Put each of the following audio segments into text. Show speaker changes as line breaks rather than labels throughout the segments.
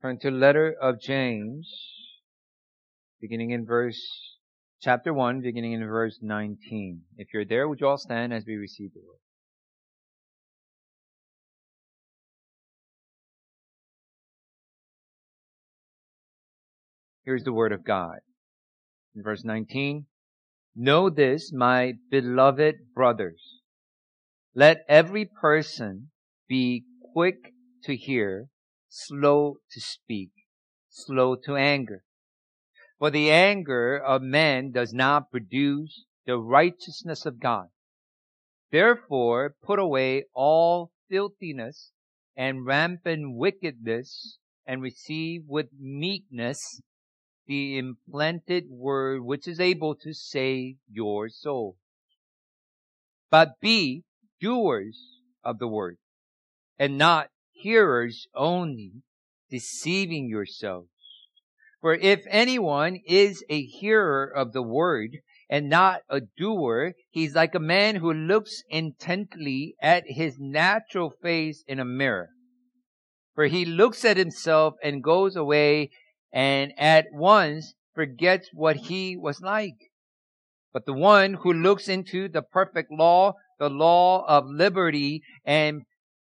Turn to letter of James, beginning in verse, chapter 1, beginning in verse 19. If you're there, would you all stand as we receive the word? Here's the word of God. In verse 19, Know this, my beloved brothers. Let every person be quick to hear, slow to speak, slow to anger. For the anger of man does not produce the righteousness of God. Therefore, put away all filthiness and rampant wickedness and receive with meekness the implanted word which is able to save your soul. But be doers of the word and not hearers only, deceiving yourselves. For if anyone is a hearer of the word and not a doer, he's like a man who looks intently at his natural face in a mirror. For he looks at himself and goes away and at once forgets what he was like. But the one who looks into the perfect law, the law of liberty, and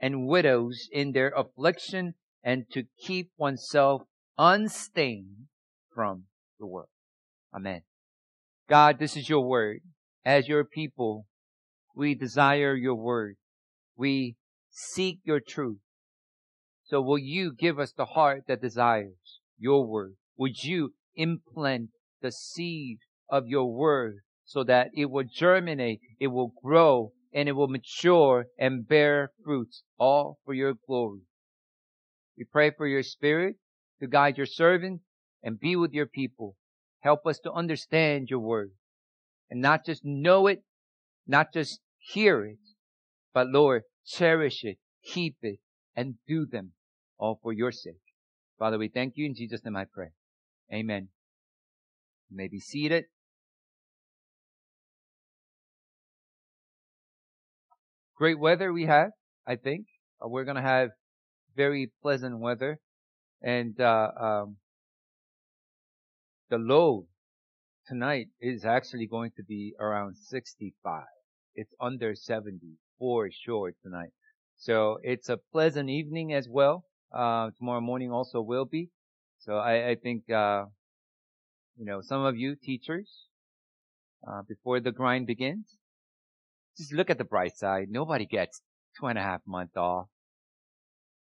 and widows in their affliction and to keep oneself unstained from the world. Amen. God, this is your word. As your people, we desire your word. We seek your truth. So will you give us the heart that desires your word? Would you implant the seed of your word so that it will germinate, it will grow, and it will mature and bear fruits, all for your glory. We pray for your spirit to guide your servant and be with your people. Help us to understand your word and not just know it, not just hear it, but Lord, cherish it, keep it, and do them all for your sake. Father, we thank you in Jesus' name I pray. Amen. You may be seated. Great weather we have, I think. Uh, we're gonna have very pleasant weather and, uh, um, the low tonight is actually going to be around 65. It's under 70 for sure tonight. So it's a pleasant evening as well. Uh, tomorrow morning also will be. So I, I think, uh, you know, some of you teachers, uh, before the grind begins, just look at the bright side. Nobody gets two and a half month off.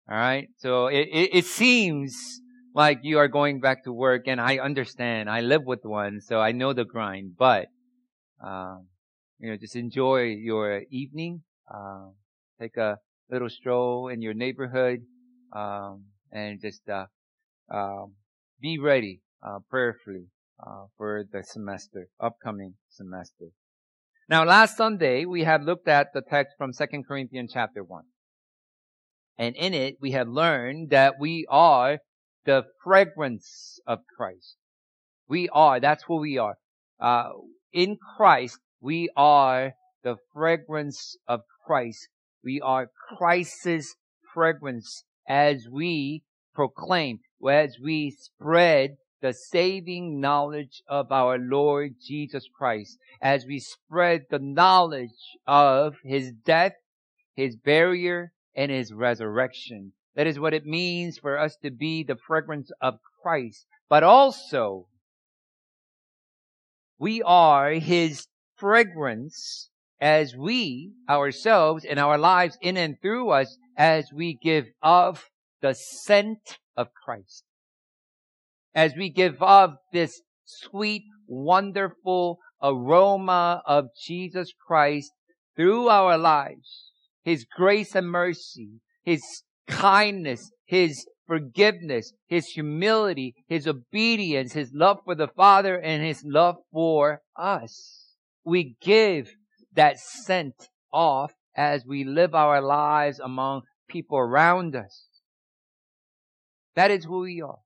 All right. So it, it, it, seems like you are going back to work and I understand. I live with one, so I know the grind, but, um, you know, just enjoy your evening. Uh, take a little stroll in your neighborhood, um, and just, uh, um, be ready uh, prayerfully uh, for the semester, upcoming semester. Now, last Sunday we had looked at the text from Second Corinthians chapter one, and in it we had learned that we are the fragrance of Christ. We are. That's what we are. Uh, in Christ, we are the fragrance of Christ. We are Christ's fragrance as we proclaim as we spread the saving knowledge of our Lord Jesus Christ, as we spread the knowledge of His death, His burial, and His resurrection. That is what it means for us to be the fragrance of Christ. But also, we are His fragrance as we ourselves in our lives in and through us as we give of the scent of Christ. As we give off this sweet, wonderful aroma of Jesus Christ through our lives, His grace and mercy, His kindness, His forgiveness, His humility, His obedience, His love for the Father, and His love for us. We give that scent off as we live our lives among people around us. That is who we are.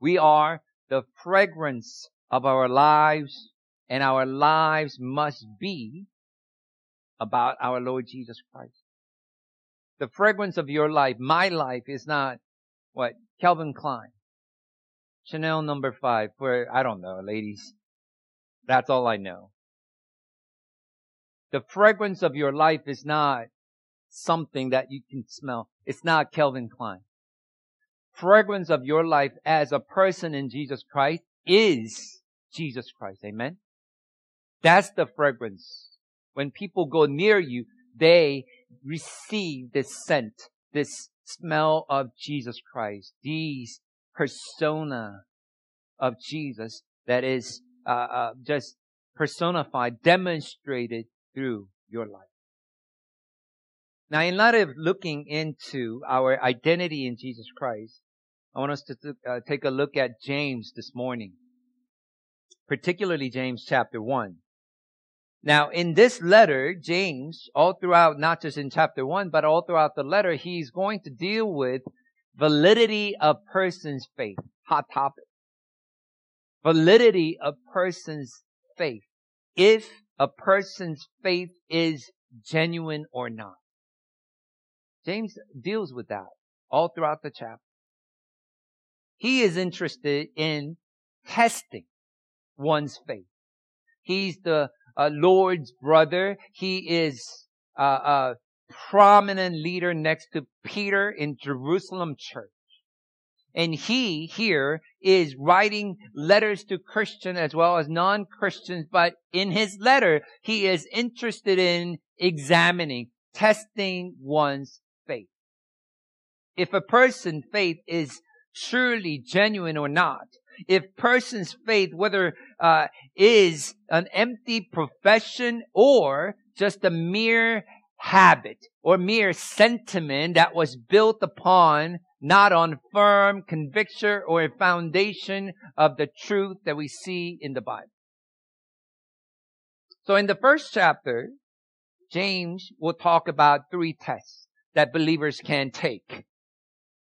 We are the fragrance of our lives and our lives must be about our Lord Jesus Christ. The fragrance of your life, my life is not what? Calvin Klein. Chanel number five for, I don't know, ladies. That's all I know. The fragrance of your life is not something that you can smell. It's not Calvin Klein. Fragrance of your life as a person in Jesus Christ is Jesus Christ. Amen. That's the fragrance. When people go near you, they receive this scent, this smell of Jesus Christ, these persona of Jesus that is uh, uh, just personified, demonstrated through your life. Now, in light of looking into our identity in Jesus Christ, I want us to uh, take a look at James this morning, particularly James chapter 1. Now, in this letter, James, all throughout, not just in chapter 1, but all throughout the letter, he's going to deal with validity of person's faith. Hot topic. Validity of person's faith. If a person's faith is genuine or not. James deals with that all throughout the chapter. He is interested in testing one's faith. He's the uh, Lord's brother. He is uh, a prominent leader next to Peter in Jerusalem church. And he here is writing letters to Christian as well as non-Christians, but in his letter, he is interested in examining, testing one's faith. If a person's faith is truly genuine or not, if person's faith, whether uh, is an empty profession or just a mere habit or mere sentiment that was built upon not on firm conviction or a foundation of the truth that we see in the Bible. So in the first chapter, James will talk about three tests that believers can take.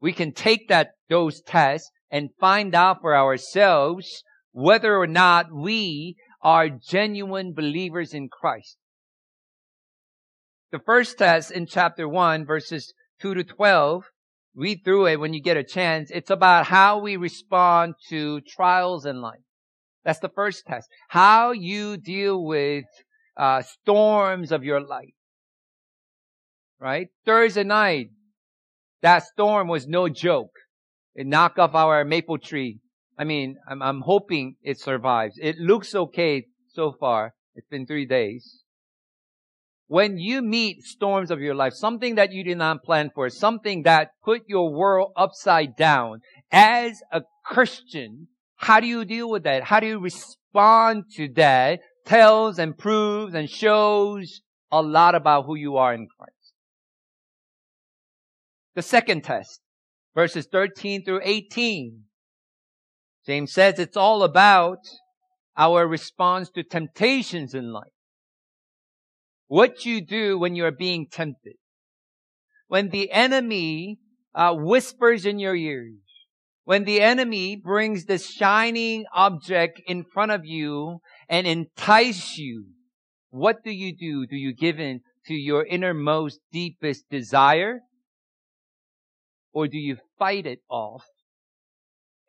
We can take that, those tests and find out for ourselves whether or not we are genuine believers in Christ. The first test in chapter 1 verses 2 to 12, read through it when you get a chance. It's about how we respond to trials in life. That's the first test. How you deal with uh, storms of your life. Right? Thursday night, that storm was no joke. It off our maple tree. I mean, I'm, I'm hoping it survives. It looks okay so far. It's been three days. When you meet storms of your life, something that you did not plan for, something that put your world upside down, as a Christian, how do you deal with that? How do you respond to that? Tells and proves and shows a lot about who you are in Christ. The second test verses 13 through 18. James says it's all about our response to temptations in life. What you do when you're being tempted. When the enemy uh, whispers in your ears. When the enemy brings this shining object in front of you and entice you. What do you do? Do you give in to your innermost, deepest desire? Or do you fight it off?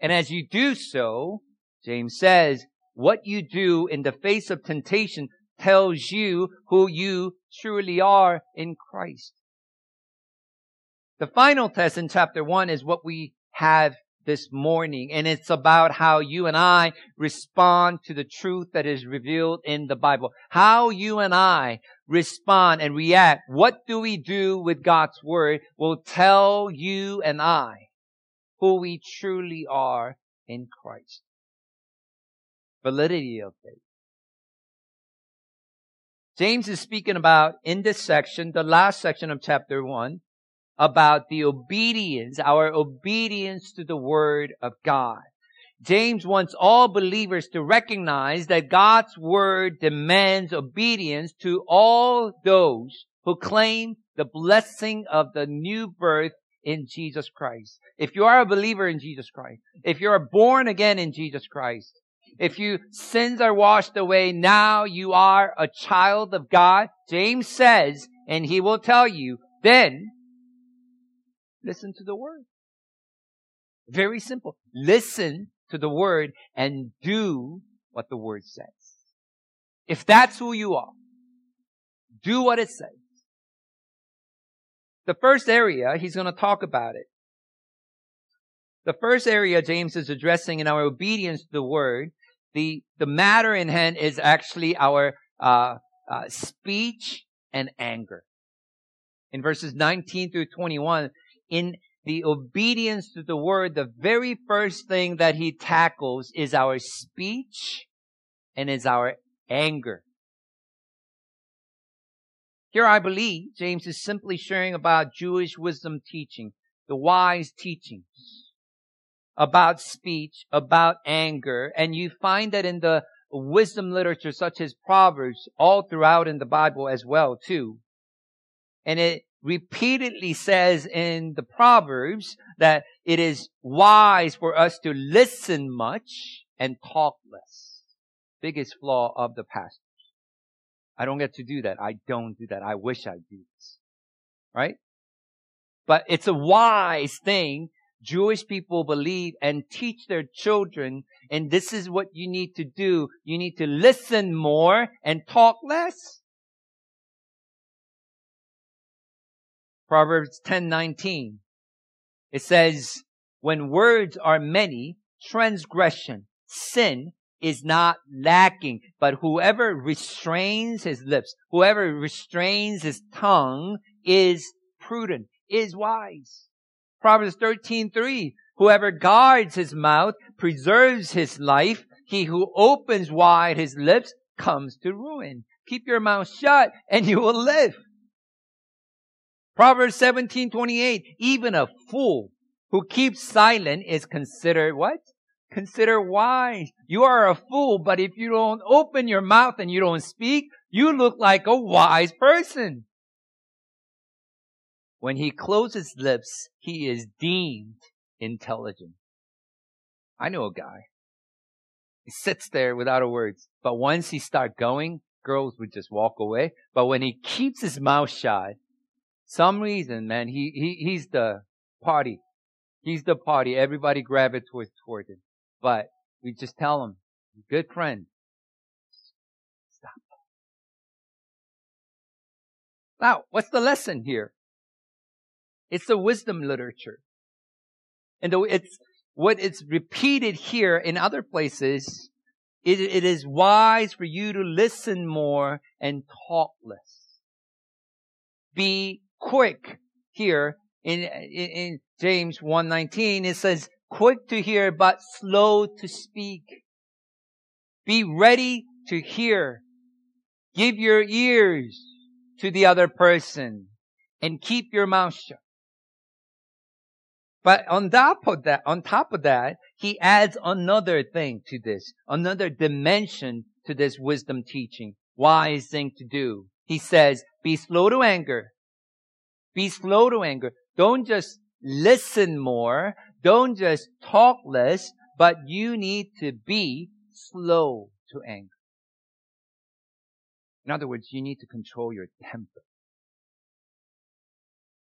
And as you do so, James says, what you do in the face of temptation tells you who you truly are in Christ. The final test in chapter one is what we have this morning. And it's about how you and I respond to the truth that is revealed in the Bible. How you and I respond and react. What do we do with God's word will tell you and I who we truly are in Christ. Validity of faith. James is speaking about in this section, the last section of chapter one, about the obedience, our obedience to the word of God. James wants all believers to recognize that God's word demands obedience to all those who claim the blessing of the new birth in Jesus Christ. If you are a believer in Jesus Christ, if you are born again in Jesus Christ, if your sins are washed away, now you are a child of God. James says, and he will tell you, then listen to the word. Very simple. Listen to the word and do what the word says. If that's who you are, do what it says. The first area, he's going to talk about it. The first area James is addressing in our obedience to the word, the, the matter in hand is actually our uh, uh, speech and anger. In verses 19 through 21, in the obedience to the word, the very first thing that he tackles is our speech and is our anger. Here I believe James is simply sharing about Jewish wisdom teaching, the wise teachings about speech, about anger, and you find that in the wisdom literature such as Proverbs all throughout in the Bible as well too. And it repeatedly says in the Proverbs that it is wise for us to listen much and talk less. Biggest flaw of the pastors. I don't get to do that. I don't do that. I wish I do this. Right? But it's a wise thing Jewish people believe and teach their children. And this is what you need to do. You need to listen more and talk less. Proverbs 10:19. It says, when words are many, transgression, sin is not lacking, but whoever restrains his lips, whoever restrains his tongue is prudent, is wise. Proverbs 13:3. Whoever guards his mouth preserves his life. He who opens wide his lips comes to ruin. Keep your mouth shut and you will live. Proverbs 17:28 even a fool who keeps silent is considered what? Consider wise. You are a fool, but if you don't open your mouth and you don't speak, you look like a wise person. When he closes lips, he is deemed intelligent. I know a guy. He sits there without a word, but once he start going, girls would just walk away. But when he keeps his mouth shut, some reason, man, he, he, he's the party. He's the party. Everybody gravitates towards him. But we just tell him, good friend, stop. Now, what's the lesson here? It's the wisdom literature. And though it's what it's repeated here in other places, it, it is wise for you to listen more and talk less. Be quick here in, in, in James 1:19 it says quick to hear but slow to speak. Be ready to hear. Give your ears to the other person and keep your mouth shut. But on top of that, on top of that, he adds another thing to this, another dimension to this wisdom teaching, wise thing to do. He says, be slow to anger, be slow to anger. Don't just listen more. Don't just talk less, but you need to be slow to anger. In other words, you need to control your temper.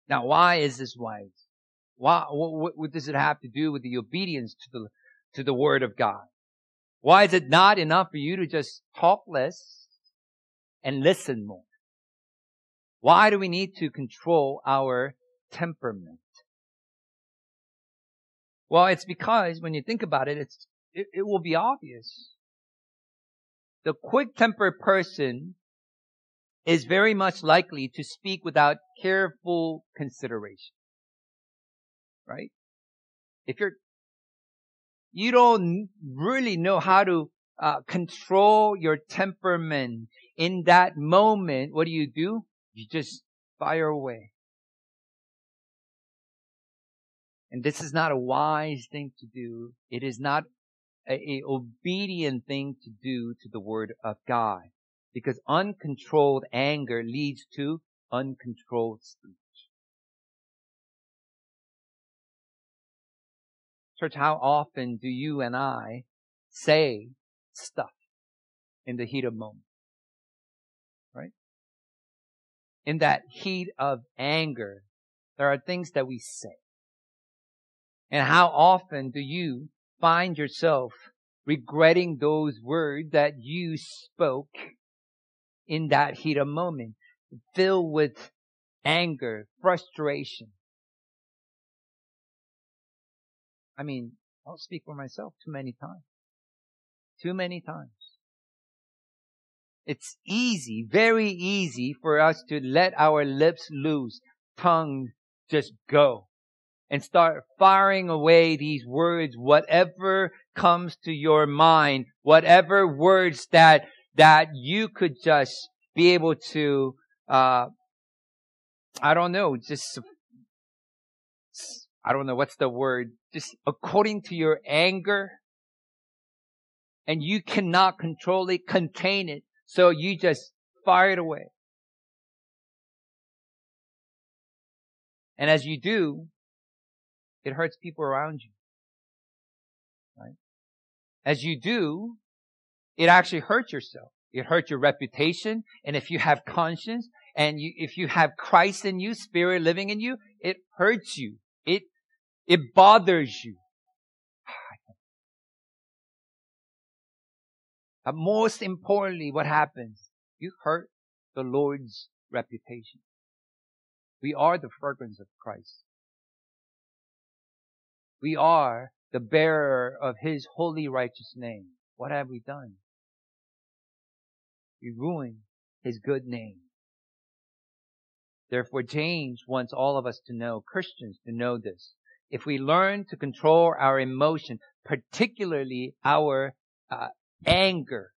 Now, why is this wise? Why, what, what, does it have to do with the obedience to the, to the word of God? Why is it not enough for you to just talk less and listen more? Why do we need to control our temperament? Well, it's because when you think about it, it's, it, it will be obvious. The quick-tempered person is very much likely to speak without careful consideration. Right? If you're, you don't really know how to uh, control your temperament in that moment, what do you do? You just fire away. And this is not a wise thing to do. It is not a, a obedient thing to do to the word of God. Because uncontrolled anger leads to uncontrolled speech. Church, how often do you and I say stuff in the heat of moment? In that heat of anger, there are things that we say. And how often do you find yourself regretting those words that you spoke in that heat of moment, filled with anger, frustration? I mean, I'll speak for myself too many times. Too many times. It's easy, very easy for us to let our lips loose, tongue just go and start firing away these words, whatever comes to your mind, whatever words that, that you could just be able to, uh, I don't know, just, I don't know what's the word, just according to your anger, and you cannot control it, contain it, so you just fire it away. And as you do, it hurts people around you. Right? As you do, it actually hurts yourself. It hurts your reputation. And if you have conscience and you, if you have Christ in you, spirit living in you, it hurts you. It, it bothers you. But most importantly, what happens? You hurt the Lord's reputation. We are the fragrance of Christ. We are the bearer of His holy righteous name. What have we done? We ruined His good name. Therefore, James wants all of us to know, Christians to know this. If we learn to control our emotion, particularly our uh, anger,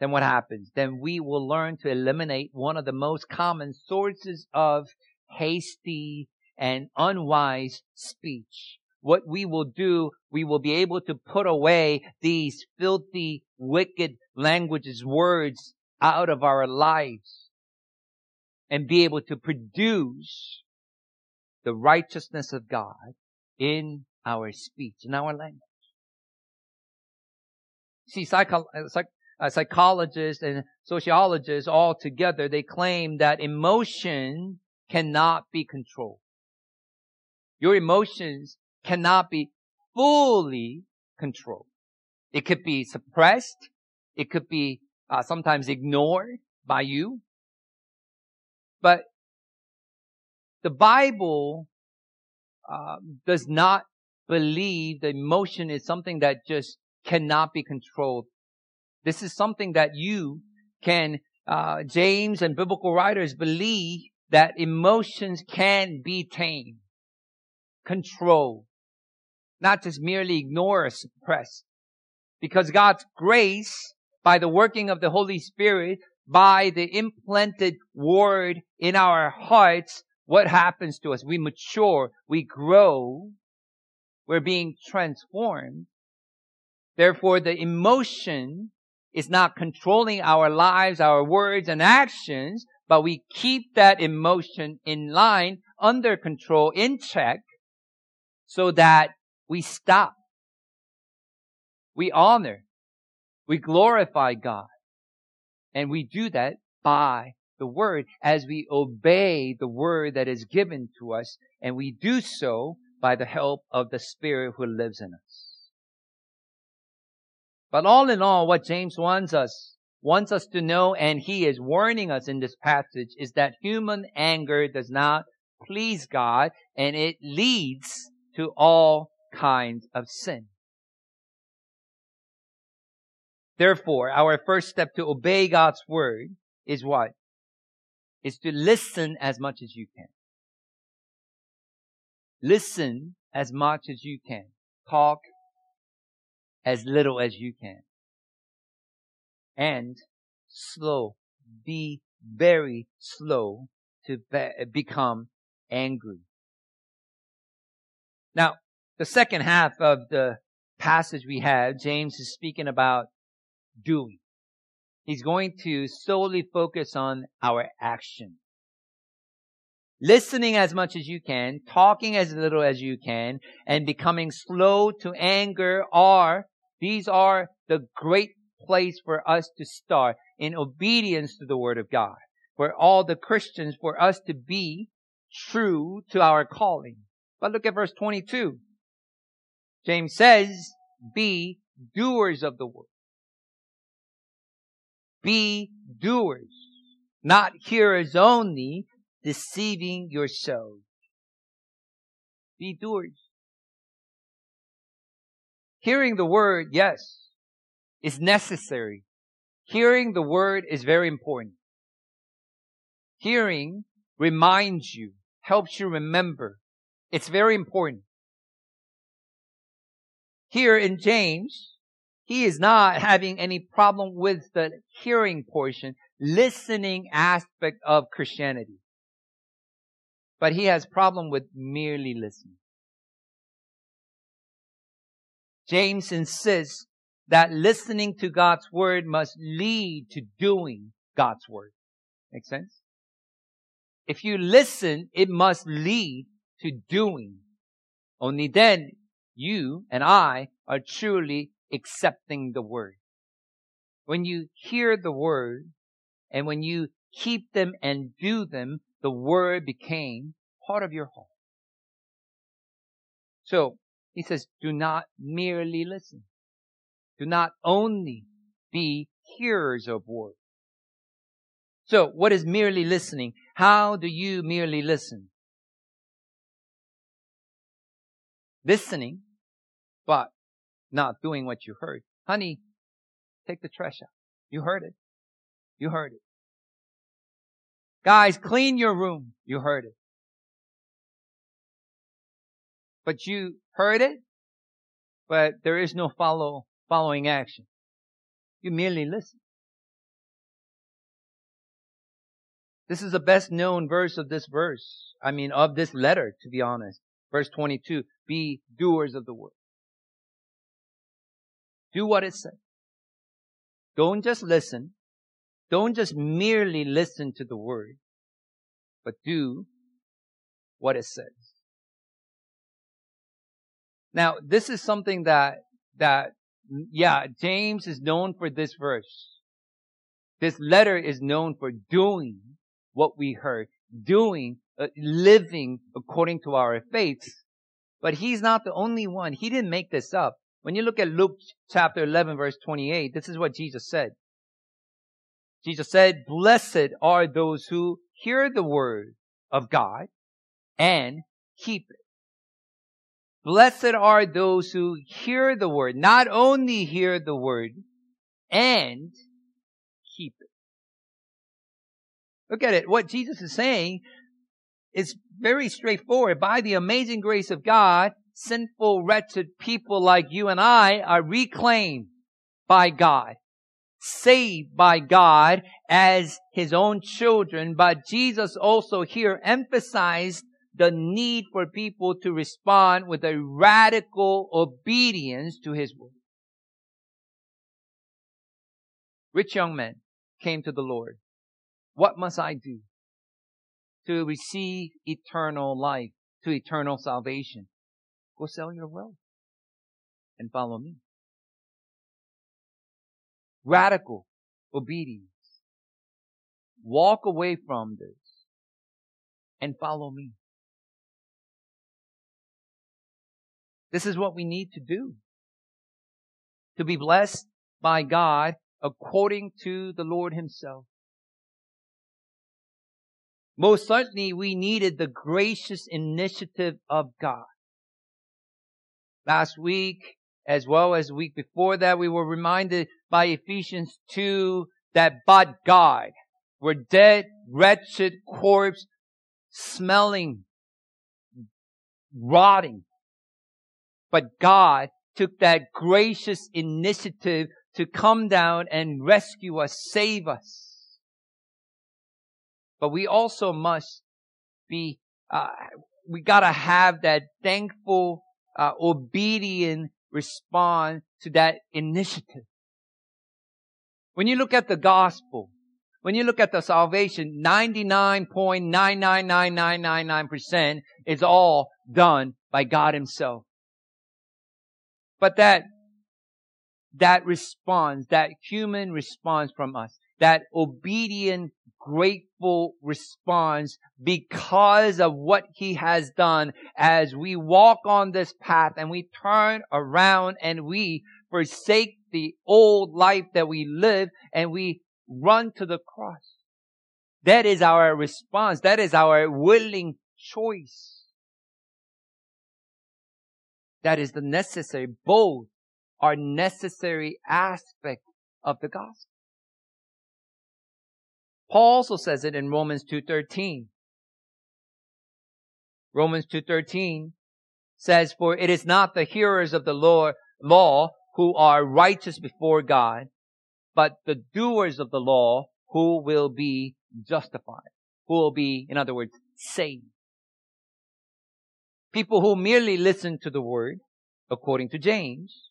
then what happens? Then we will learn to eliminate one of the most common sources of hasty and unwise speech. What we will do, we will be able to put away these filthy, wicked languages, words out of our lives and be able to produce the righteousness of God in our speech, in our language. See, psycho- psych- uh, psychologists and sociologists all together, they claim that emotion cannot be controlled. Your emotions cannot be fully controlled. It could be suppressed. It could be uh, sometimes ignored by you. But the Bible uh, does not believe the emotion is something that just cannot be controlled. This is something that you can, uh, James and biblical writers believe that emotions can be tamed control, not just merely ignore or suppress. Because God's grace, by the working of the Holy Spirit, by the implanted word in our hearts, what happens to us? We mature, we grow, we're being transformed. Therefore, the emotion is not controlling our lives, our words and actions, but we keep that emotion in line, under control, in check, so that we stop. We honor. We glorify God. And we do that by the word as we obey the word that is given to us. And we do so by the help of the Spirit who lives in us. But all in all, what James wants us, wants us to know, and he is warning us in this passage, is that human anger does not please God, and it leads to all kinds of sin. Therefore, our first step to obey God's word is what? Is to listen as much as you can. Listen as much as you can. Talk as little as you can. And slow. Be very slow to be- become angry. Now, the second half of the passage we have, James is speaking about doing. He's going to solely focus on our action. Listening as much as you can, talking as little as you can, and becoming slow to anger are, these are the great place for us to start in obedience to the Word of God. For all the Christians, for us to be true to our calling. But look at verse 22. James says, be doers of the word. Be doers, not hearers only, deceiving yourselves. Be doers. Hearing the word, yes, is necessary. Hearing the word is very important. Hearing reminds you, helps you remember. It's very important. Here in James, he is not having any problem with the hearing portion, listening aspect of Christianity. But he has problem with merely listening. James insists that listening to God's word must lead to doing God's word. Make sense? If you listen, it must lead to doing. Only then you and I are truly accepting the word. When you hear the word and when you keep them and do them, the word became part of your heart. So he says, do not merely listen. Do not only be hearers of word. So what is merely listening? How do you merely listen? Listening, but not doing what you heard. Honey, take the trash out. You heard it. You heard it. Guys, clean your room. You heard it. But you heard it, but there is no follow, following action. You merely listen. This is the best known verse of this verse. I mean, of this letter, to be honest. Verse 22, be doers of the word. Do what it says. Don't just listen. Don't just merely listen to the word, but do what it says. Now, this is something that, that, yeah, James is known for this verse. This letter is known for doing what we heard, doing, uh, living according to our faiths. But he's not the only one. He didn't make this up. When you look at Luke chapter 11 verse 28, this is what Jesus said. Jesus said, blessed are those who hear the word of God and keep it. Blessed are those who hear the word, not only hear the word and keep it. Look at it. What Jesus is saying is very straightforward. By the amazing grace of God, sinful, wretched people like you and I are reclaimed by God, saved by God as his own children. But Jesus also here emphasized the need for people to respond with a radical obedience to his word. Rich young man came to the Lord. What must I do to receive eternal life, to eternal salvation? Go sell your wealth and follow me. Radical obedience. Walk away from this and follow me. This is what we need to do. To be blessed by God according to the Lord himself. Most certainly we needed the gracious initiative of God. Last week, as well as the week before that, we were reminded by Ephesians 2 that but God were dead, wretched corpse, smelling, rotting. But God took that gracious initiative to come down and rescue us, save us. But we also must be, uh, we gotta have that thankful, uh, obedient response to that initiative. When you look at the gospel, when you look at the salvation, 99.999999% is all done by God himself. But that, that response, that human response from us, that obedient, grateful response because of what he has done as we walk on this path and we turn around and we forsake the old life that we live and we run to the cross. That is our response. That is our willing choice. That is the necessary, both are necessary aspect of the gospel. Paul also says it in Romans 2.13. Romans 2.13 says, For it is not the hearers of the law, law who are righteous before God, but the doers of the law who will be justified, who will be, in other words, saved. People who merely listen to the word, according to James,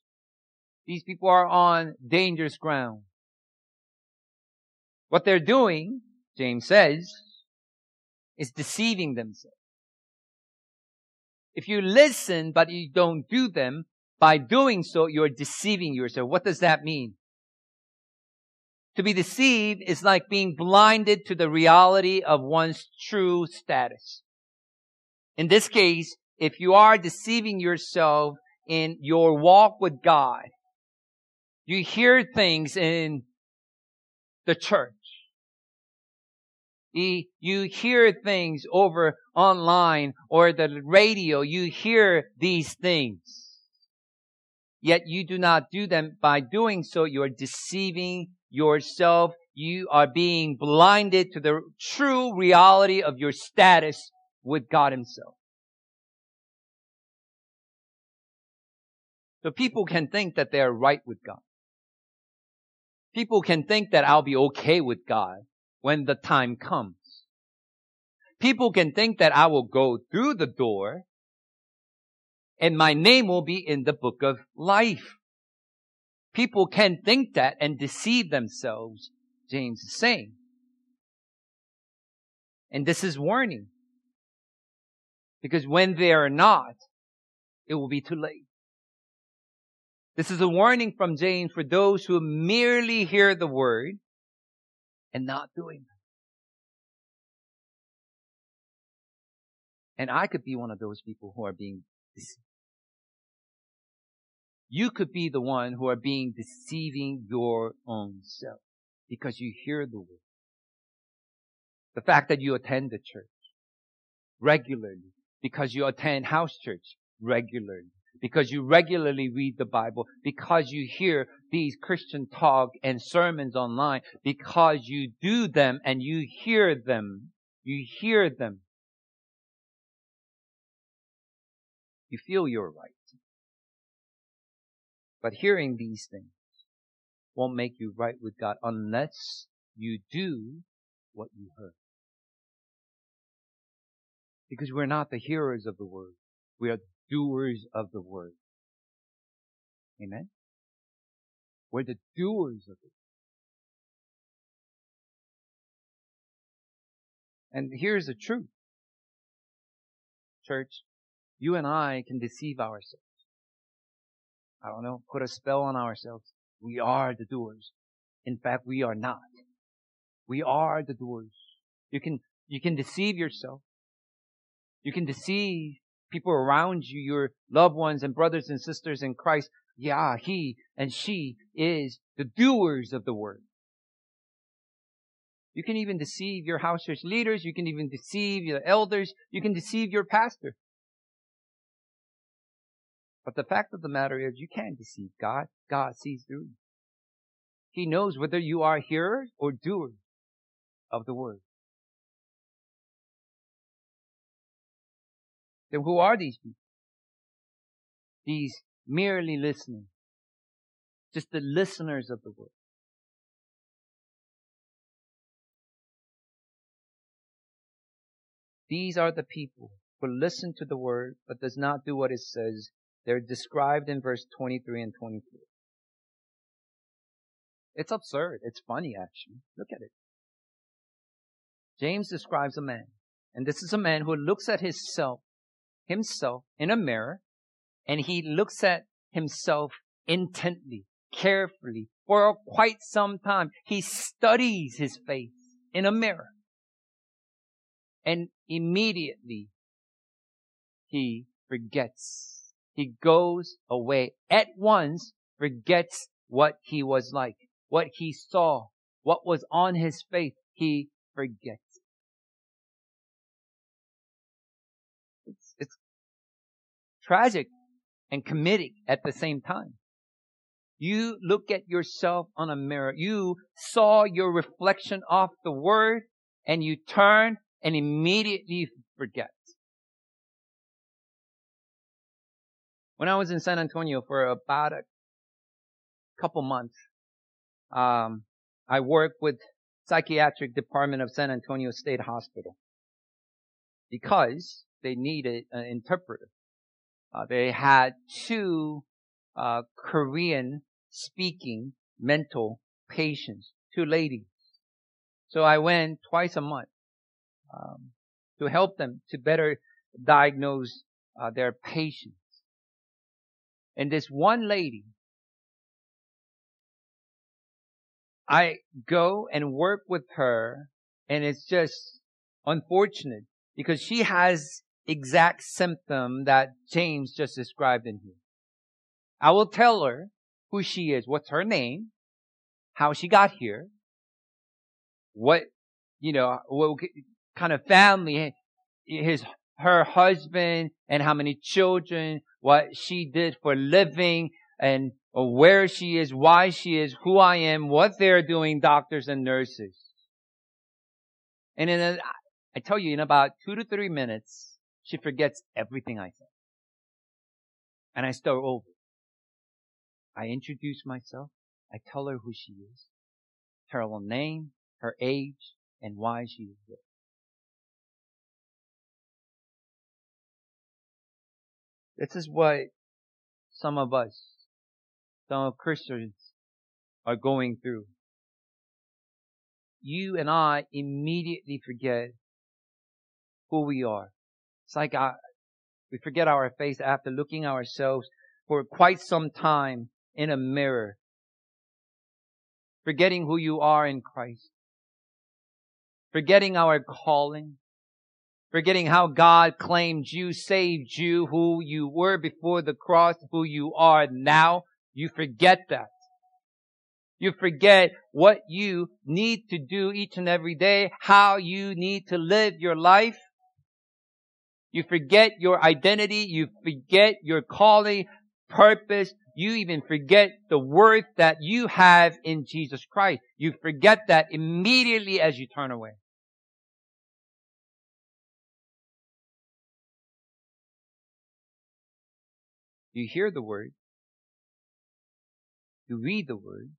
these people are on dangerous ground. What they're doing, James says, is deceiving themselves. If you listen but you don't do them, by doing so, you're deceiving yourself. What does that mean? To be deceived is like being blinded to the reality of one's true status. In this case, if you are deceiving yourself in your walk with God, you hear things in the church. You hear things over online or the radio. You hear these things. Yet you do not do them. By doing so, you are deceiving yourself. You are being blinded to the true reality of your status with God himself. So people can think that they are right with God. People can think that I'll be okay with God when the time comes. People can think that I will go through the door and my name will be in the book of life. People can think that and deceive themselves, James is saying. And this is warning. Because when they are not, it will be too late. This is a warning from James for those who merely hear the word and not doing it. And I could be one of those people who are being deceived. You could be the one who are being deceiving your own self because you hear the word. The fact that you attend the church regularly because you attend house church regularly because you regularly read the Bible, because you hear these Christian talk and sermons online, because you do them and you hear them. You hear them. You feel you're right. But hearing these things won't make you right with God unless you do what you heard. Because we're not the hearers of the word. We are doers of the word. Amen? We're the doers of it. And here's the truth. Church, you and I can deceive ourselves. I don't know, put a spell on ourselves. We are the doers. In fact, we are not. We are the doers. You can, you can deceive yourself. You can deceive people around you, your loved ones and brothers and sisters in Christ. Yeah, he and she is the doers of the word. You can even deceive your house church leaders. You can even deceive your elders. You can deceive your pastor. But the fact of the matter is you can't deceive God. God sees through you. He knows whether you are hearers or doers of the word. Then who are these people? These merely listening. Just the listeners of the word. These are the people who listen to the word but does not do what it says, they're described in verse 23 and 24. It's absurd. It's funny actually. Look at it. James describes a man, and this is a man who looks at himself, himself in a mirror, and he looks at himself intently, carefully, for quite some time. He studies his face in a mirror. And immediately he forgets. He goes away at once, forgets what he was like, what he saw, what was on his face. He forgets. Tragic and comedic at the same time. You look at yourself on a mirror. You saw your reflection off the word and you turn and immediately forget. When I was in San Antonio for about a couple months, um, I worked with psychiatric department of San Antonio State Hospital because they needed an interpreter. Uh, they had two uh, Korean speaking mental patients, two ladies. So I went twice a month um, to help them to better diagnose uh, their patients. And this one lady, I go and work with her, and it's just unfortunate because she has exact symptom that James just described in here. I will tell her who she is, what's her name, how she got here, what, you know, what kind of family his, her husband and how many children, what she did for living and where she is, why she is, who I am, what they're doing, doctors and nurses. And in I tell you, in about two to three minutes, she forgets everything I said. And I start over. I introduce myself. I tell her who she is, her name, her age, and why she is there. This is what some of us, some of Christians are going through. You and I immediately forget who we are. It's like I, we forget our face after looking ourselves for quite some time in a mirror, forgetting who you are in Christ, forgetting our calling, forgetting how God claimed you, saved you, who you were before the cross, who you are now. You forget that. You forget what you need to do each and every day, how you need to live your life. You forget your identity. You forget your calling, purpose, you even forget the worth that you have in Jesus Christ. You forget that immediately as you turn away. You hear the word. You read the word.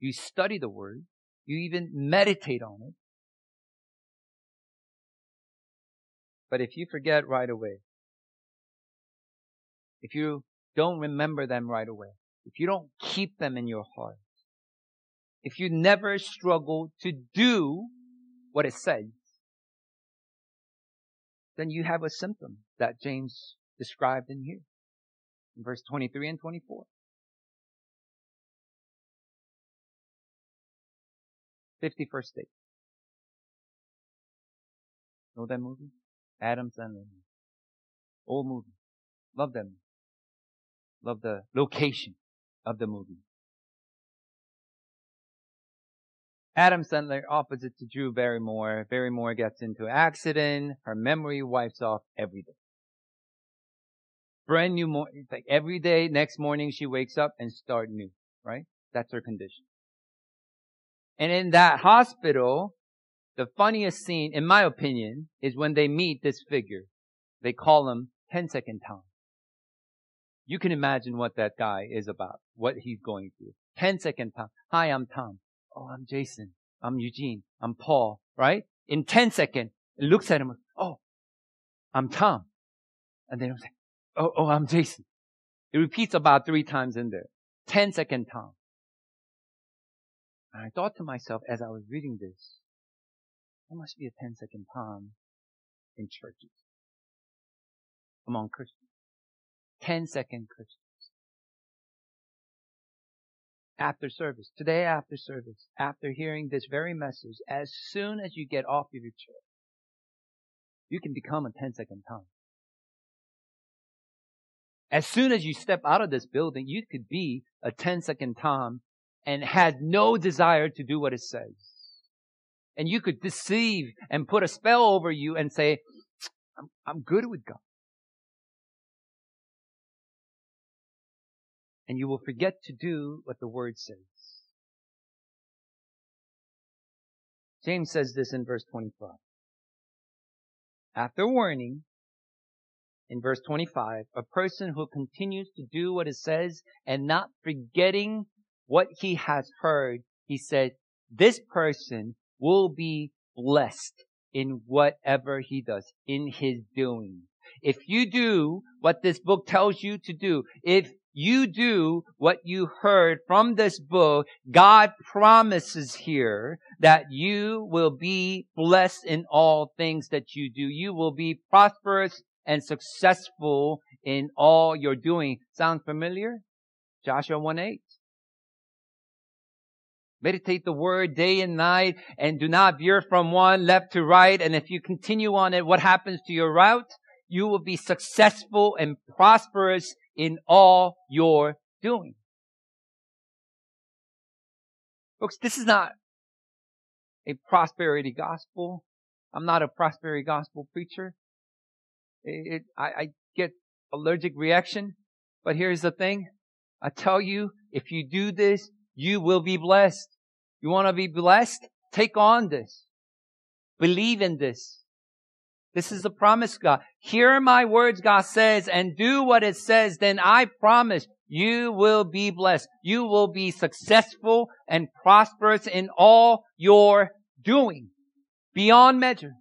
You study the word. You even meditate on it. But if you forget right away, if you don't remember them right away, if you don't keep them in your heart, if you never struggle to do what it says, then you have a symptom that James described in here, in verse 23 and 24. 50 First Dates. Know that movie? Adam Sandler. Old movie. Love them. Love the location of the movie. Adam Sandler opposite to Drew Barrymore. Barrymore gets into an accident. Her memory wipes off every day. Brand new morning. Like every day, next morning she wakes up and start new, right? That's her condition. And in that hospital, the funniest scene, in my opinion, is when they meet this figure. They call him 10 second Tom. You can imagine what that guy is about, what he's going through. 10 second Tom. Hi, I'm Tom. Oh, I'm Jason. I'm Eugene. I'm Paul, right? In 10 second, it looks at him. Oh, I'm Tom. And then I'm like, oh, oh, I'm Jason. It repeats about three times in there. Ten second Tom. And I thought to myself as I was reading this, there must be a 10 second Tom in churches among Christians. 10 second Christians. After service, today after service, after hearing this very message, as soon as you get off of your chair, you can become a 10 second Tom. As soon as you step out of this building, you could be a 10 second Tom and had no desire to do what it says. And you could deceive and put a spell over you and say, I'm, I'm good with God. And you will forget to do what the word says. James says this in verse 25. After warning, in verse 25, a person who continues to do what it says and not forgetting what he has heard, he said, this person will be blessed in whatever he does, in his doing. If you do what this book tells you to do, if you do what you heard from this book, God promises here that you will be blessed in all things that you do. You will be prosperous and successful in all you're doing. Sound familiar? Joshua 1 8. Meditate the word day and night and do not veer from one left to right. And if you continue on it, what happens to your route? You will be successful and prosperous in all you're doing. Folks, this is not a prosperity gospel. I'm not a prosperity gospel preacher. It, it, I, I get allergic reaction, but here's the thing. I tell you, if you do this, you will be blessed. You want to be blessed? Take on this. Believe in this. This is the promise, God. Hear my words, God says, and do what it says, then I promise you will be blessed. You will be successful and prosperous in all your doing. Beyond measure.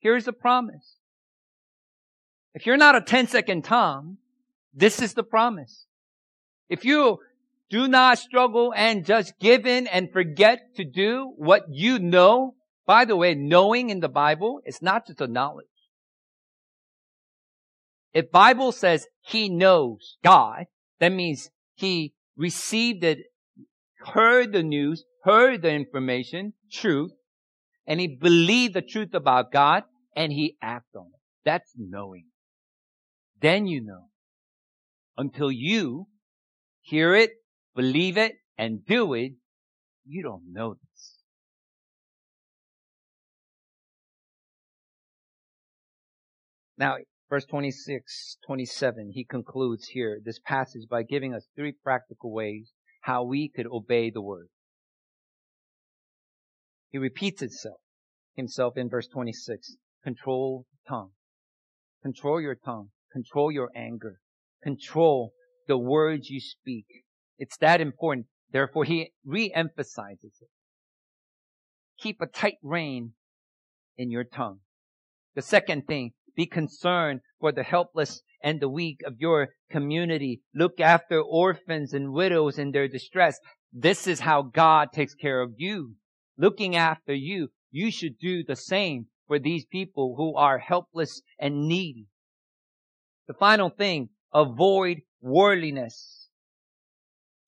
Here's the promise. If you're not a 10 second Tom, this is the promise. If you do not struggle and just give in and forget to do what you know. By the way, knowing in the Bible is not just a knowledge. If Bible says he knows God, that means he received it, heard the news, heard the information, truth, and he believed the truth about God, and he acted on it. That's knowing. Then you know. Until you hear it, believe it, and do it, you don't know this. Now, verse 26, 27, he concludes here this passage by giving us three practical ways how we could obey the word. He repeats itself, himself in verse 26. Control the tongue. Control your tongue. Control your anger. Control the words you speak. It's that important. Therefore, he re-emphasizes it. Keep a tight rein in your tongue. The second thing, be concerned for the helpless and the weak of your community. Look after orphans and widows in their distress. This is how God takes care of you. Looking after you, you should do the same for these people who are helpless and needy. The final thing, avoid worldliness.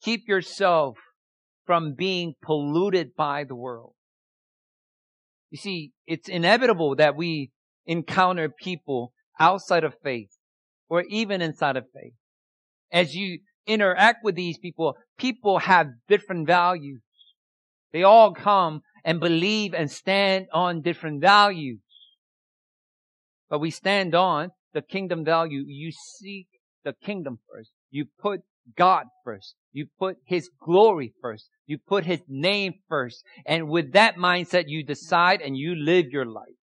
Keep yourself from being polluted by the world. You see, it's inevitable that we encounter people outside of faith or even inside of faith. As you interact with these people, people have different values. They all come and believe and stand on different values. But we stand on the kingdom value. You seek the kingdom first. You put God first. You put His glory first. You put His name first. And with that mindset, you decide and you live your life.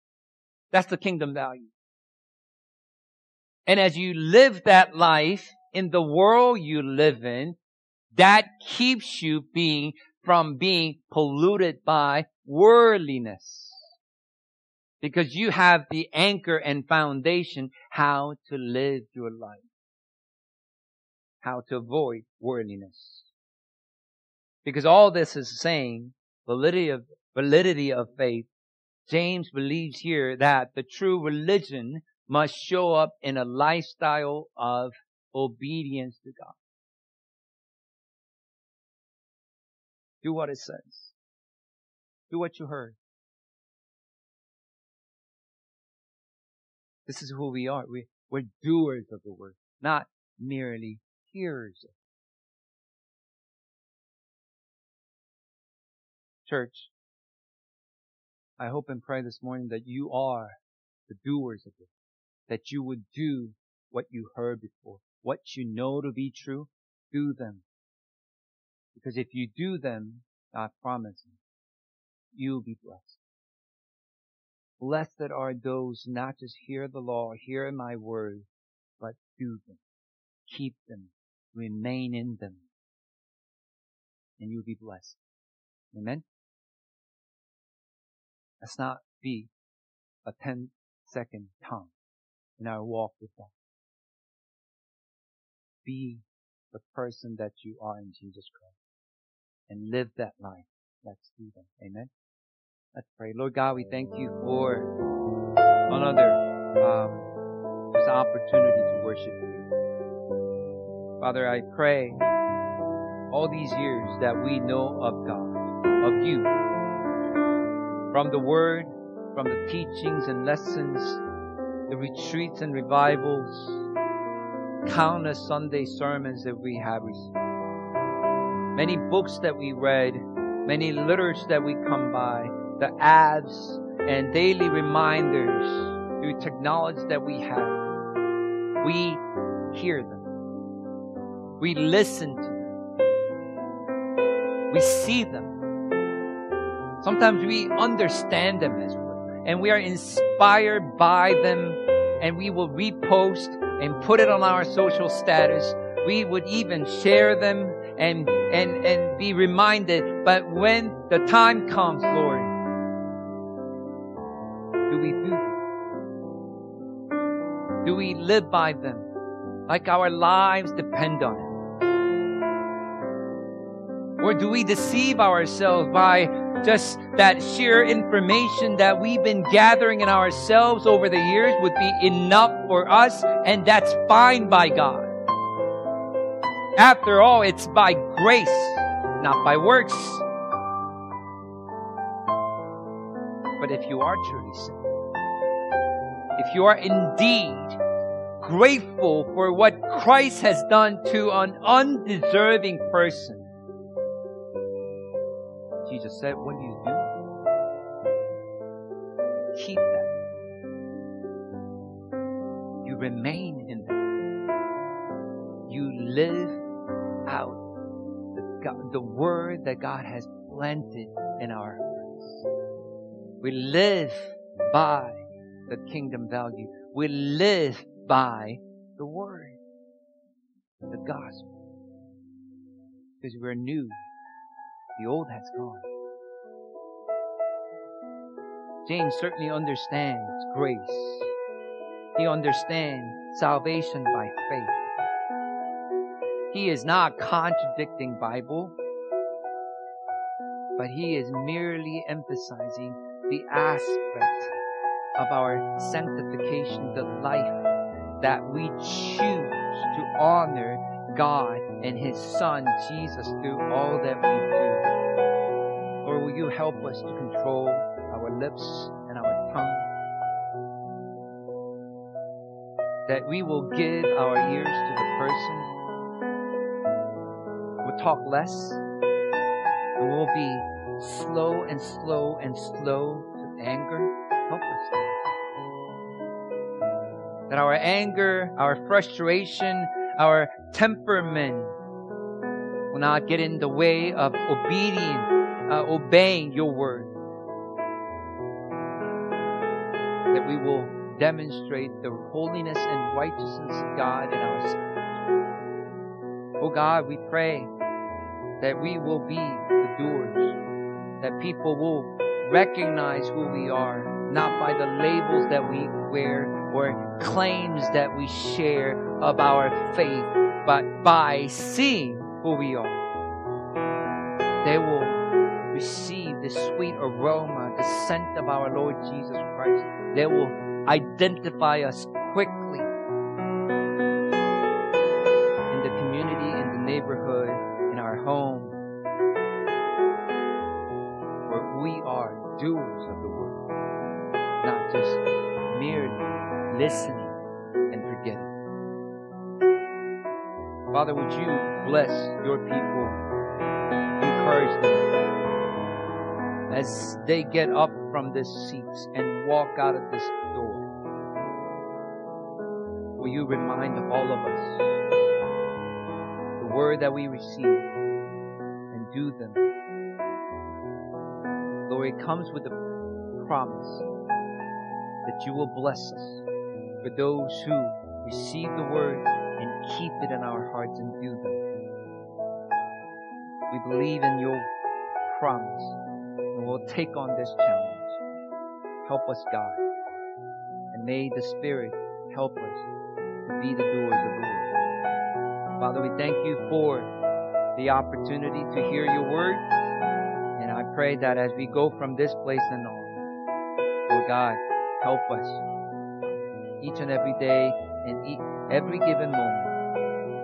That's the kingdom value. And as you live that life in the world you live in, that keeps you being from being polluted by worldliness. Because you have the anchor and foundation how to live your life. How to avoid worldliness. Because all this is saying validity of, validity of faith. James believes here that the true religion must show up in a lifestyle of obedience to God. Do what it says. Do what you heard. This is who we are. We, we're doers of the word, not merely hearers. Church, I hope and pray this morning that you are the doers of it, that you would do what you heard before, what you know to be true, do them. Because if you do them, God promises, you'll be blessed. Blessed are those not just hear the law, hear my word, but do them, keep them, remain in them, and you'll be blessed. Amen? Let's not be a 10 second Tom in our walk with God. Be the person that you are in Jesus Christ and live that life. Let's do that. Amen. Let's pray. Lord God, we thank you for another um, this opportunity to worship you. Father, I pray all these years that we know of God, of you, from the Word, from the teachings and lessons, the retreats and revivals, countless Sunday sermons that we have received, many books that we read, many literature that we come by, the apps and daily reminders through technology that we have. We hear them. We listen to them. We see them. Sometimes we understand them as well. And we are inspired by them and we will repost and put it on our social status. We would even share them and, and, and be reminded. But when the time comes, Lord, do we do? Do we live by them like our lives depend on it? Or do we deceive ourselves by just that sheer information that we've been gathering in ourselves over the years would be enough for us and that's fine by God? After all, it's by grace, not by works. But if you are truly saved, if you are indeed grateful for what Christ has done to an undeserving person, Jesus said, what do you do? Keep that. You remain in that. You live out the, the word that God has planted in our hearts. We live by the kingdom value. We live by the word, the gospel. Because we're new. The old has gone. James certainly understands grace. He understands salvation by faith. He is not contradicting Bible, but he is merely emphasizing the aspect of our sanctification, the life that we choose to honor God and His Son, Jesus, through all that we do. Lord, will you help us to control our lips and our tongue? That we will give our ears to the person. We'll talk less. And we'll be slow and slow and slow to anger. Help us. That our anger, our frustration, our temperament will not get in the way of obedient, uh, obeying your word. We will demonstrate the holiness and righteousness of God in our spirit. Oh God, we pray that we will be the doers, that people will recognize who we are not by the labels that we wear or claims that we share of our faith, but by seeing who we are. They will receive the sweet aroma, the scent of our Lord Jesus Christ. They will identify us quickly in the community, in the neighborhood, in our home, where we are doers of the word, not just merely listening and forgetting. Father, would you bless your people, encourage them as they get up from these seats and walk out of this door? Will you remind all of us the word that we receive and do them? Lord, it comes with a promise that you will bless us for those who receive the word and keep it in our hearts and do them. We believe in your promise we'll take on this challenge. Help us, God. And may the Spirit help us to be the doers of the word. Father, we thank you for the opportunity to hear your word. And I pray that as we go from this place and on, Lord God, help us each and every day and every given moment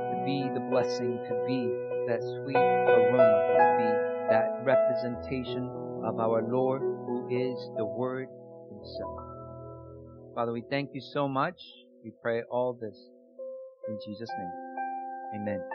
to be the blessing, to be that sweet aroma, to be that representation of our Lord who is the Word Himself. Father, we thank you so much. We pray all this in Jesus' name. Amen.